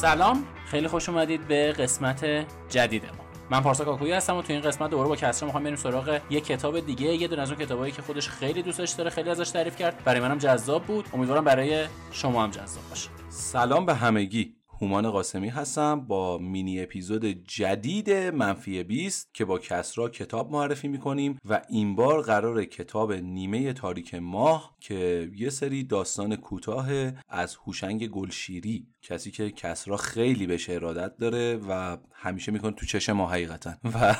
سلام. خیلی خوش اومدید به قسمت جدید ما. من پارسا کاکویی هستم و تو این قسمت دوباره با کسرا می‌خوام بریم سراغ یه کتاب دیگه. یه دونه از اون کتابایی که خودش خیلی دوستش داره خیلی ازش تعریف کرد. برای منم جذاب بود. امیدوارم برای شما هم جذاب باشه. سلام به همگی. هومان قاسمی هستم با مینی اپیزود جدید منفی 20 که با کسرا کتاب معرفی می‌کنیم و این بار قرار کتاب نیمه تاریک ماه که یه سری داستان کوتاه از هوشنگ گلشیری کسی که کسرا خیلی بهش ارادت داره و همیشه می‌کنه تو چشم ما حقیقتا. و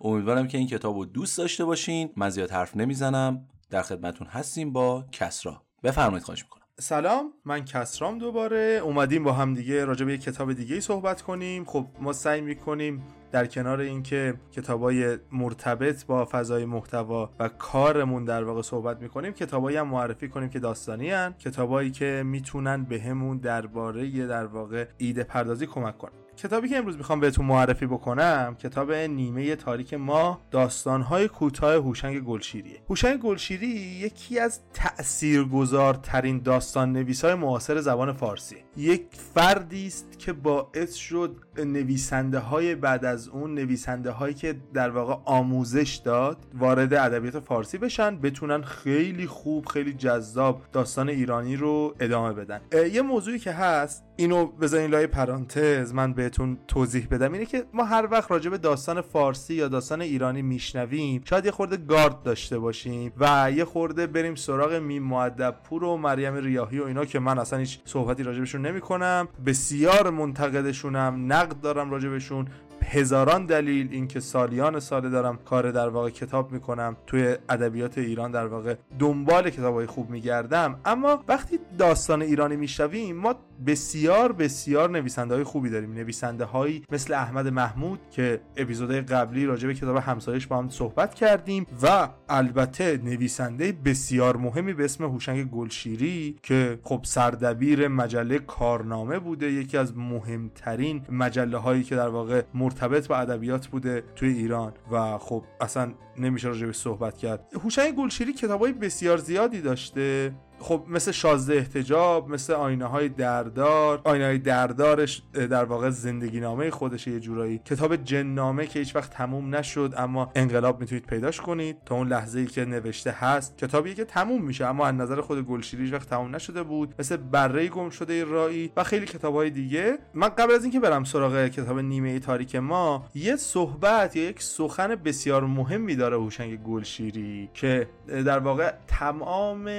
امیدوارم که این کتاب رو دوست داشته باشین. من زیاد حرف نمی‌زنم. در خدمتون هستیم با کسرا بفرمایید خواهش می‌کنم. سلام من کسرام دوباره. اومدیم با هم دیگه راجع به کتاب دیگه صحبت کنیم. خب ما سعی می‌کنیم در کنار اینکه کتابای مرتبط با فضای محتوا و کارمون در واقع صحبت می‌کنیم کتابایی هم معرفی کنیم که داستانی هن. کتابایی که می‌تونن بهمون درباره در واقع ایده پردازی کمک کنن. کتابی که امروز می‌خوام بهتون معرفی بکنم کتاب نیمه تاریک ما داستانهای کوتاه هوشنگ گلشیریه هوشنگ گلشیری یکی از تاثیرگذارترین داستان نویسای معاصر زبان فارسی. یک فردی است که باعث شد نویسنده های بعد از اون نویسنده هایی که در واقع آموزش داد وارد ادبیات فارسی بشن بتونن خیلی خوب خیلی جذاب داستان ایرانی رو ادامه بدن. یه موضوعی که هست اینو بذارین لای پرانتز من بهتون توضیح بدم. اینه که ما هر وقت راجع به داستان فارسی یا داستان ایرانی میشنویم شاید یه خورده گارد داشته باشیم و یه خورده بریم سراغ میم معدب پور و مریم ریاهی و اینا که من اصلا هیچ صحبتی راجبشون نمی کنم بسیار منتقدشونم نقد دارم راجبشون هزاران دلیل اینکه سالیان ساله دارم کار در واقع کتاب می‌کنم. توی ادبیات ایران در واقع دنبال کتابای خوب میگردم. اما وقتی داستان ایرانی می‌شویم ما بسیار بسیار نویسنده های خوبی داریم. نویسنده هایی مثل احمد محمود که اپیزودهای قبلی راجع به کتاب همسایش با هم صحبت کردیم و البته نویسنده بسیار مهمی به اسم هوشنگ گلشیری که خب سردبیر مجله کارنامه بوده یکی از مهمترین مجله هایی که در واقع مرتبط با ادبیات بوده توی ایران و خب اصلا نمیشه راجع به صحبت کرد. هوشنگ گلشیری کتابای بسیار زیادی داشته. خب مثل شازده احتجاب مثل آینه های دردار. آینه های دردارش در واقع زندگی نامه خودش یه جورایی. کتاب جننامه که هیچ وقت تموم نشد اما انقلاب می‌تونید پیداش کنید. تا اون لحظه ای که نوشته هست کتابی که تموم میشه اما از نظر خود گلشیری هیچ وقت تموم نشده بود. مثل بره گم شده رایی و خیلی کتاب های دیگه. من قبل از اینکه برم سراغ کتاب نیمه تاریک ما یه صحبت یا یک سخن بسیار مهمی داره هوشنگ گلشیری که در واقع تمام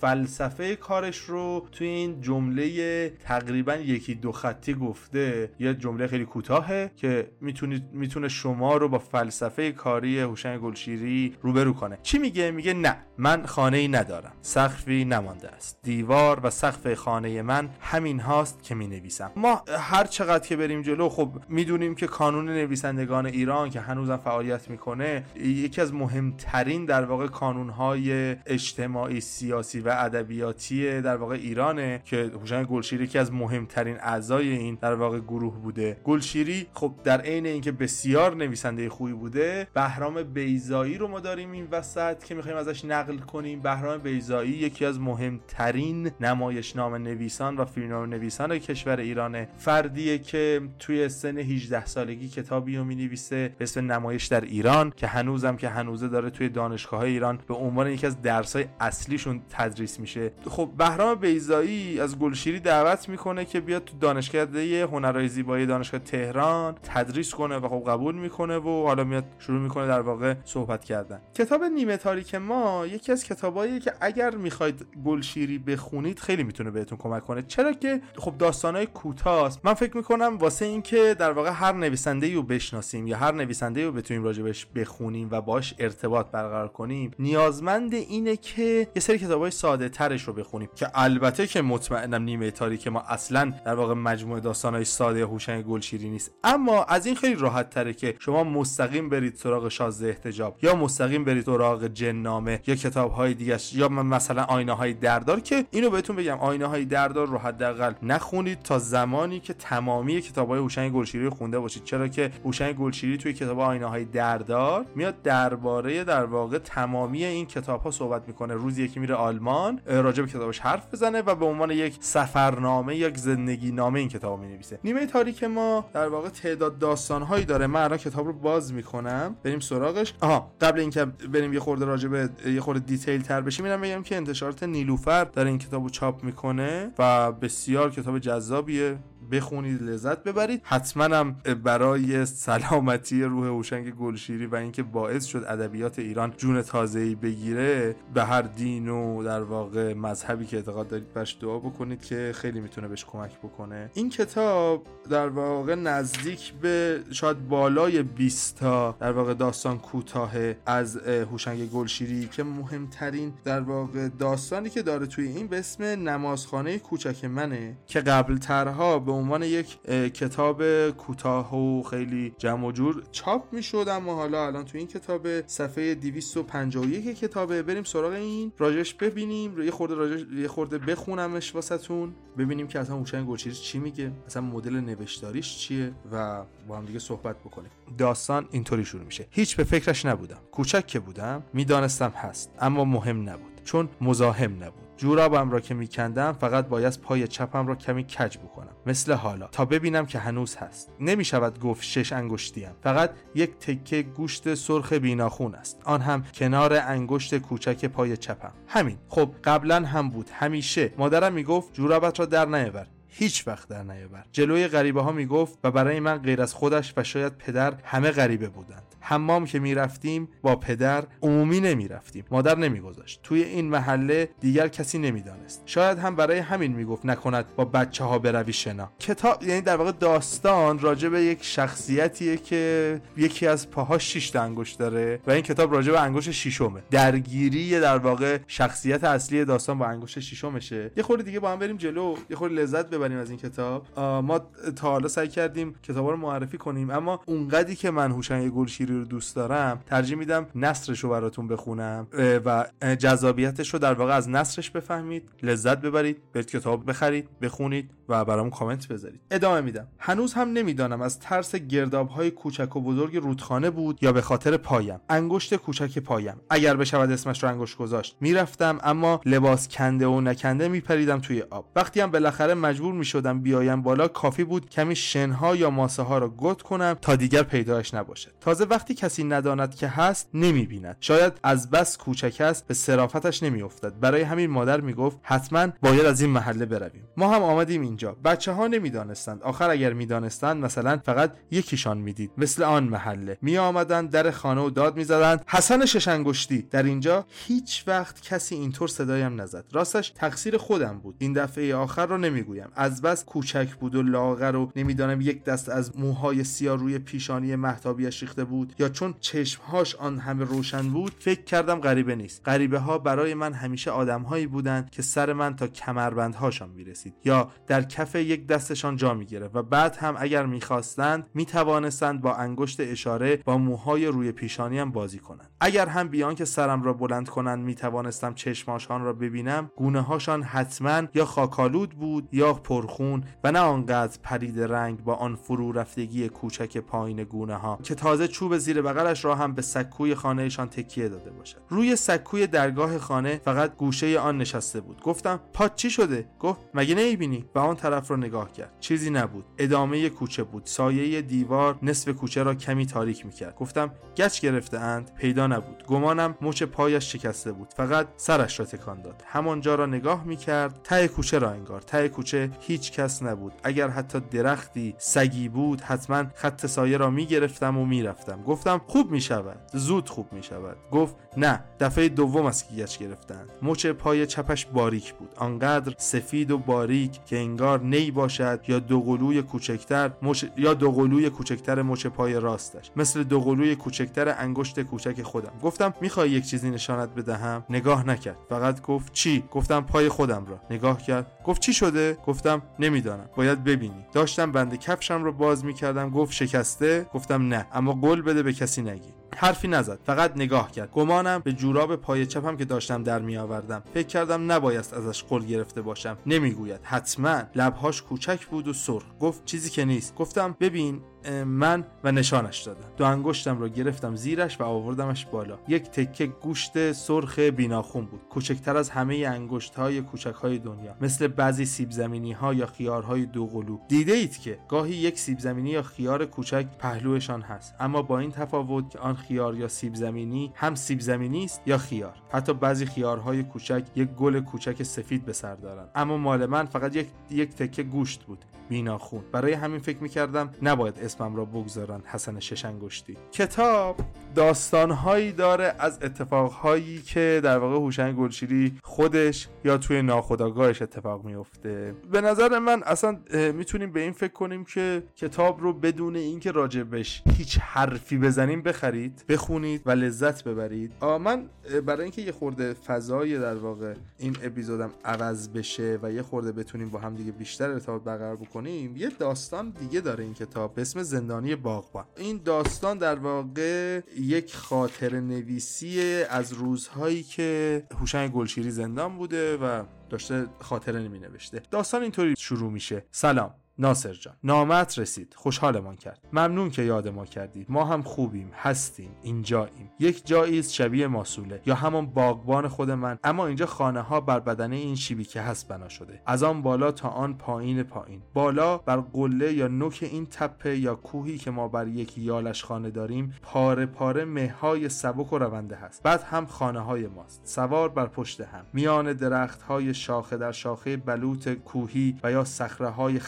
فلسفه کارش رو توی این جمله تقریبا یکی دو خطی گفته. یه جمله خیلی کوتاهه که می‌تونید می‌تونه شما رو با فلسفه کاری هوشنگ گلشیری روبرو کنه. چی میگه؟ میگه نه من خانه ای ندارم. سقفی نمانده است. دیوار و سقف خانه من همین هاست که می نویسم ما هر چقدر که بریم جلو خب می‌دونیم که کانون نویسندگان ایران که هنوزم فعالیت می‌کنه یکی از مهمترین در واقع کانونهای اجتماعی سیاسی و ادبیاتی در واقع ایرانه که هوشنگ گلشیری یکی از مهمترین اعضای این در واقع گروه بوده. گلشیری خب در عین اینکه بسیار نویسنده خوبی بوده بهرام بیزایی رو ما داریم این وسط که می‌خوایم ازش نقل کنیم. بهرام بیزایی یکی از مهمترین نمایشنامه نویسان و فیلمنامه نویسان کشور ایرانه فردیه که توی سن 18 سالگی کتابی رو می‌نویسه به اسم نمایش در ایران که هنوزم که هنوزه داره توی دانشگاه ایران به عنوان یکی از درسای اصلیشون تدریس میشه. خب بهرام بیزایی از گلشیری دعوت می‌کنه که بیاد تو دانشکده هنرهای زیبایی دانشگاه تهران تدریس کنه و خب قبول می‌کنه و حالا میاد شروع می‌کنه در واقع صحبت کردن. کتاب نیمه تاریک ما یکی از کتابایی که اگر می‌خواید گلشیری بخونید خیلی می‌تونه بهتون کمک کنه. چرا که خب داستانهای کوتاست. من فکر می‌کنم واسه اینکه در واقع هر نویسنده رو بشناسیم یا هر نویسنده رو بتونیم راجبش بخونیم و باش ارتباط برقرار کنیم نیازمند اینه که یه سری ساده ترش رو بخونیم. که البته که مطمئنم نیمه تاریک ما اصلا در واقع مجموعه داستانهای ساده هوشنگ گلشیری نیست. اما از این خیلی راحت تره که شما مستقیم برید سراغ شازده احتجاب یا مستقیم برید سراغ جننامه یا کتاب های دیگه یا مثلا آینه های دردار که اینو بهتون بگم آینه های دردار رو حداقل نخونید تا زمانی که تمامی کتاب های هوشنگ گلشیری رو خونده باشید. چرا که هوشنگ گلشیری توی کتاب آینه های دردار میاد درباره در واقع تمامی این کتاب ها صحبت می‌کنه. روزی که میره آلمان راجع به کتابش حرف بزنه و به عنوان یک سفرنامه یک زندگی نامه این کتاب می نویسه نیمه تاریک ما در واقع تعداد داستان هایی داره. من الان کتاب رو باز می‌کنم. بریم سراغش. آها قبل اینکه بریم یه خورده راجع به یه خورده دیتیل تر بشیم اینم بگم که انتشارات نیلوفر داره این کتاب رو چاپ می‌کنه و بسیار کتاب جذابیه. بخونید لذت ببرید. حتما هم برای سلامتی روح هوشنگ گلشیری و اینکه باعث شد ادبیات ایران جون تازه‌ای بگیره به هر دین و در واقع مذهبی که اعتقاد دارید برش دعا بکنید که خیلی می‌تونه بهش کمک بکنه. این کتاب در واقع نزدیک به شاید بالای 20 تا در واقع داستان کوتاه از هوشنگ گلشیری که مهمترین در واقع داستانی که داره توی این به اسم نمازخانه کوچک منه که قبل ترها به عنوان یک کتاب کوتاه و خیلی جمع و جور چاپ می‌شد اما حالا الان تو این کتاب صفحه 251 کتابه. بریم سراغ این راجش ببینیم. یه خورده راجش یه خورده بخونمش واسهتون. ببینیم که اصلا هوشنگ گلچیری چی میگه. اصلا مدل نوشتاریش چیه و با هم دیگه صحبت بکنیم. داستان اینطوری شروع میشه. هیچ به فکرش نبودم. کوچک که بودم می‌دانستم هست اما مهم نبود. چون مزاحم نبود. جورابم را که میکندم فقط باید پای چپم را کمی کج بکنم. مثل حالا. تا ببینم که هنوز هست. نمی شود گفت شش انگشتیم. فقط یک تکه گوشت سرخ بیناخون است. آن هم کنار انگشت کوچک پای چپم. همین. خب قبلا هم بود. همیشه. مادرم می‌گفت جورابت را در نیاور. هیچ وقت در نیاور. جلوی غریبه ها می‌گفت و برای من غیر از خودش و شاید پدر همه غریبه بودند. حمام که می‌رفتیم با پدر عمومی نمی‌رفتیم. مادر نمیگذاشت. توی این محله دیگر کسی نمی‌دانست. شاید هم برای همین می‌گفت نکند با بچه ها بروی شنا. کتاب یعنی در واقع داستان راجع به یک شخصیتیه که یکی از پاهاش شش انگشت داره و این کتاب راجع به انگشت ششمه. درگیری در واقع شخصیت اصلی داستان با انگشت ششمشه. یه خورده دیگه با هم بریم جلو. یه خورده لذت ببریم از این کتاب. ما تا حالا سعی کردیم کتابا رو معرفی کنیم اما اونقدی که من هوشنگ گلشیری رو دوست دارم ترجیح میدم نصرش رو براتون بخونم. و جذابیتش رو در واقع از نصرش بفهمید لذت ببرید برید کتاب بخرید بخونید و برامون کامنت بذارید. ادامه میدم. هنوز هم نمی‌دانم از ترس گرداب های کوچک و بزرگ رودخانه بود یا به خاطر پایم. انگشت کوچک پایم. اگر بشود اسمش رو انگشت گذاشت. می‌رفتم اما لباس کنده و نکنده میپریدم توی آب. وقتی هم بالاخره مجبور می‌شدم بیایم بالا کافی بود کمی شنها یا ماسه ها را گد کنم تا دیگر پیدایش نباشد تازه وقتی کسی نداند که هست نمی‌بیند. شاید از بس کوچک است به صرافتش نمیافتد. برای همین مادر می‌گفت حتما باید از این محله برویم. ما هم آمدیم اینجا. بچه ها نمی‌دانستند. آخر اگر می‌دانستند مثلا فقط یکیشان می‌دید. مثل آن محله. می آمدند در خانه و داد می‌زدند. حسن ششنگشتی در اینجا هیچ وقت کسی اینطور صدایم نزد. راستش تقصیر خودم بود. این دفعه آخر رو نمی‌گویم. از بس کوچک بود و لاغر و نمی‌دانم یک دست از موهای سیاه روی پیشانی محتابیش ریخته بود. یا چون چشمهاش آن همه روشن بود فکر کردم غریبه نیست. غریبه ها برای من همیشه آدمهایی بودند که سر من تا کمربندهاشان می‌رسید یا در کف یک دستشان جا می‌گرفت و بعد هم اگر می‌خواستند می‌توانستند با انگشت اشاره با موهای روی پیشانیم بازی کنند. اگر هم بیان که سرم را بلند کنند می‌توانستم چشماشان را ببینم گونه هاشان حتما یا خاکالود بود یا پرخون و نه آنقدر پرید رنگ با آن فرو رفتگی کوچک پایین گونه ها که تازه چوب زیر بغلش را هم به سکوی خانهشان تکیه داده باشد. روی سکوی درگاه خانه فقط گوشه آن نشسته بود. گفتم پات چی شده؟ گفت مگه نمی‌بینی؟ و آن طرف را نگاه کرد. چیزی نبود. ادامه کوچه بود. سایه دیوار نصف کوچه را کمی تاریک می‌کرد. گفتم گچ گرفته اند پیدا نبود. گمانم مچ پایش شکسته بود. فقط سرش را تکان داد. همانجا را نگاه می‌کرد. ته کوچه را انگار. ته کوچه هیچ کس نبود. اگر حتی درختی سگی بود حتما خط سایه را می‌گرفتم و می‌رفتم. گفتم خوب می‌شود. زود خوب می‌شود. گفت نه دفعه دوم است که گچ گرفتند مچ پای چپش باریک بود. آنقدر سفید و باریک که انگار نی باشد یا دوقلوی کوچکتر مچ یا دوقلوی کوچکتر مچ پای راستش. مثل دوقلوی کوچکتر انگشت کوچک خودم. گفتم می‌خوای یک چیزی نشانت بدهم؟ نگاه نکرد. فقط گفت چی؟ گفتم پای خودم را. نگاه کرد. گفت چی شده؟ گفتم نمی‌دانم. باید ببینی. داشتم بند کفشم رو باز می‌کردم. گفت شکسته؟ گفتم نه. اما قول بده به کسی نگی. حرفی نزد فقط نگاه کرد. گمانم به جوراب پای چپم که داشتم در می آوردم فکر کردم نبایست ازش قل گرفته باشم. نمی‌گوید. حتما لبهاش کوچک بود و سرخ. گفت چیزی که نیست. گفتم ببین من و نشانش دادم. دو انگشتم رو گرفتم زیرش و آوردمش بالا. یک تکه گوشت سرخ بیناخون بود. کوچکتر از همه انگشت های کوچک های دنیا. مثل بعضی سیب زمینی ها یا خیارهای دوقلو. دیده اید که گاهی یک سیب زمینی یا خیار کوچک پهلوشان هست. اما با این تفاوت که آن خیار یا سیب زمینی هم سیب زمینی است یا خیار. حتی بعضی خیارهای کوچک یک گل کوچک سفید به سر دارند. اما مال من فقط یک یک تکه گوشت بود. بیناخون برای همین فکر می‌کردم نباید اسمم را بگذارن حسن ششنگشتی. کتاب داستانهایی داره از اتفاقهایی که در واقع هوشنگ گلشیری خودش یا توی ناخودآگاهش اتفاق میفته به نظر من اصلا می‌تونیم به این فکر کنیم که کتاب رو بدون اینکه راجبش هیچ حرفی بزنیم بخرید بخونید و لذت ببرید. آ من برای اینکه یه خورده فضای در واقع این اپیزودم عوض بشه و یه خورده بتونیم با هم دیگه بیشتر ارتباط برقرار بکنیم یه داستان دیگه داره این کتاب به اسم زندانی باغبان. این داستان در واقع یک خاطر نویسی از روزهایی که هوشنگ گلشیری زندان بوده و داشته خاطره نمی نوشته داستان اینطوری شروع میشه. سلام. ناصر جان. نامت رسید. خوشحالمان کرد. ممنون که یاد ما کردید. ما هم خوبیم هستیم اینجاییم. یک جایی شبیه ماسوله یا همان باغبان خود من. اما اینجا خانه ها بر بدنه این شیبی که هست بنا شده. از آن بالا تا آن پایین پایین. بالا بر قله یا نوک این تپه یا کوهی که ما بر یک یالش خانه داریم پاره پاره مههای سبک و رونده هست. بعد هم خانه های ماست. سوار بر پشت هم. میان درخت های شاخه در شاخه بلوط کوهی و یا صخره های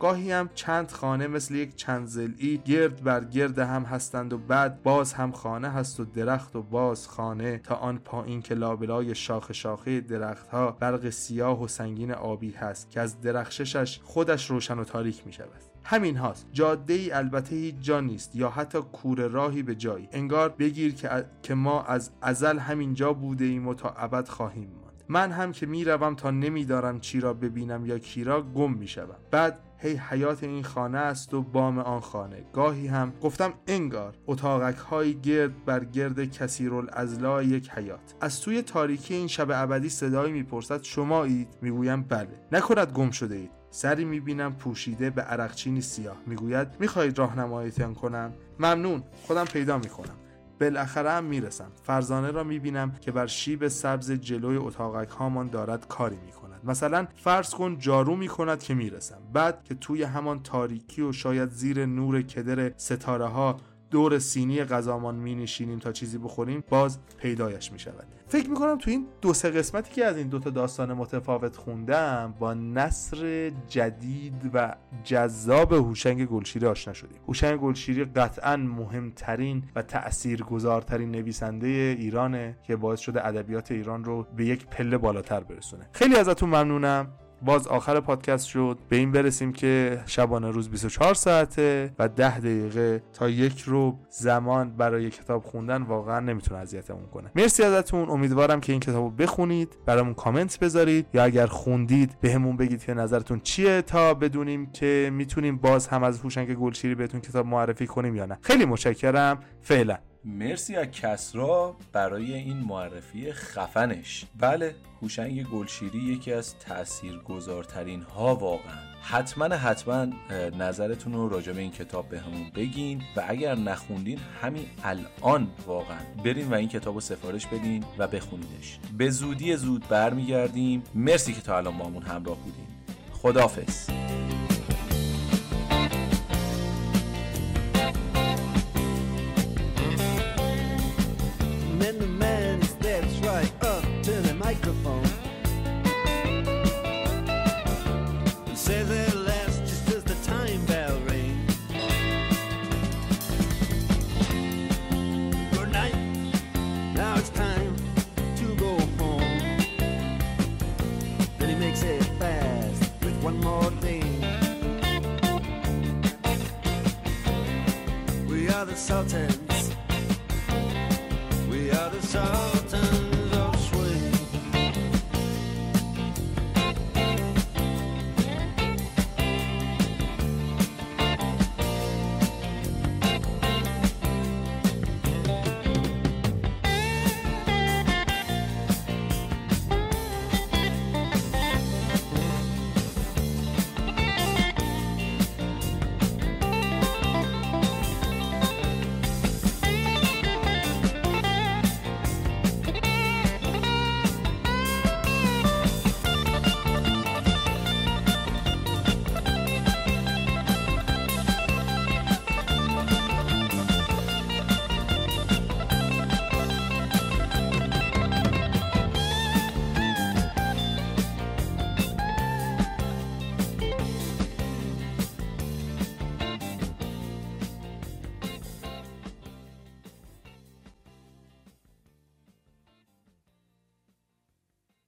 گاهی هم چند خانه مثل یک چند زلی گرد بر گرد هم هستند و بعد باز هم خانه هست و درخت و باز خانه تا آن پایین که لابلای شاخه شاخه درختها برق سیاه و سنگین آبی هست که از درخششش خودش روشن و تاریک می شود همین هاست. جاده ای البته هیچ جا نیست یا حتی کوره راهی به جایی. انگار بگیر که, که ما از ازل همینجا بوده ایم و تا ابد خواهیم من هم که می‌روم تا نمیدارم چی را ببینم یا کی را گم می‌شوم. بعد هی حیات این خانه است و بام آن خانه. گاهی هم گفتم انگار اتاقک های گرد بر گرد کثیر الازلا یک حیات. از توی تاریکی این شب ابدی صدایی می‌پرسد شمایید؟ می‌گویم بله. نکند گم شده اید سری می‌بینم پوشیده به عرقچینی سیاه. می‌گوید می‌خواهید راهنماییتان کنم؟ ممنون خودم پیدا می‌کنم. بالاخره هم می‌رسم. فرزانه را می‌بینم که بر شیب سبز جلوی اتاقک هامان دارد کاری می‌کند. مثلا فرض کن جارو می‌کند که می‌رسم. بعد که توی همان تاریکی و شاید زیر نور کدر ستاره ها دور سینی غذامان می نشینیم تا چیزی بخوریم باز پیدایش می شود فکر می کنم تو این دو سه قسمتی که از این دوتا داستان متفاوت خوندم با نصر جدید و جذاب هوشنگ گلشیری آشنا شدیم. هوشنگ گلشیری قطعا مهمترین و تاثیرگذارترین نویسنده ایرانه که باعث شده ادبیات ایران رو به یک پله بالاتر برسونه. خیلی ازتون ممنونم. باز آخر پادکست شد. به این برسیم که شبانه روز 24 ساعته و 10 دقیقه تا یک رو زمان برای کتاب خوندن واقعا نمی‌تونه اذیتمون کنه. مرسی ازتون. امیدوارم که این کتاب رو بخونید برامون کامنت بذارید یا اگر خوندید بهمون به بگید که نظرتون چیه تا بدونیم که می‌تونیم باز هم از هوشنگ گلشیری بهتون کتاب معرفی کنیم یا نه. خیلی متشکرم. فعلا. مرسی از کسرا برای این معرفی خفنش. بله هوشنگ گلشیری یکی از تاثیرگذارترین ها واقعا. حتما حتما نظرتون رو راجع به این کتاب به همون بگین و اگر نخوندین همین الان واقعا برین و این کتاب رو سفارش بدین و بخونیدش به زودی زود برمیگردیم. مرسی که تا الان با همون همراه بودین. خدافز insulted.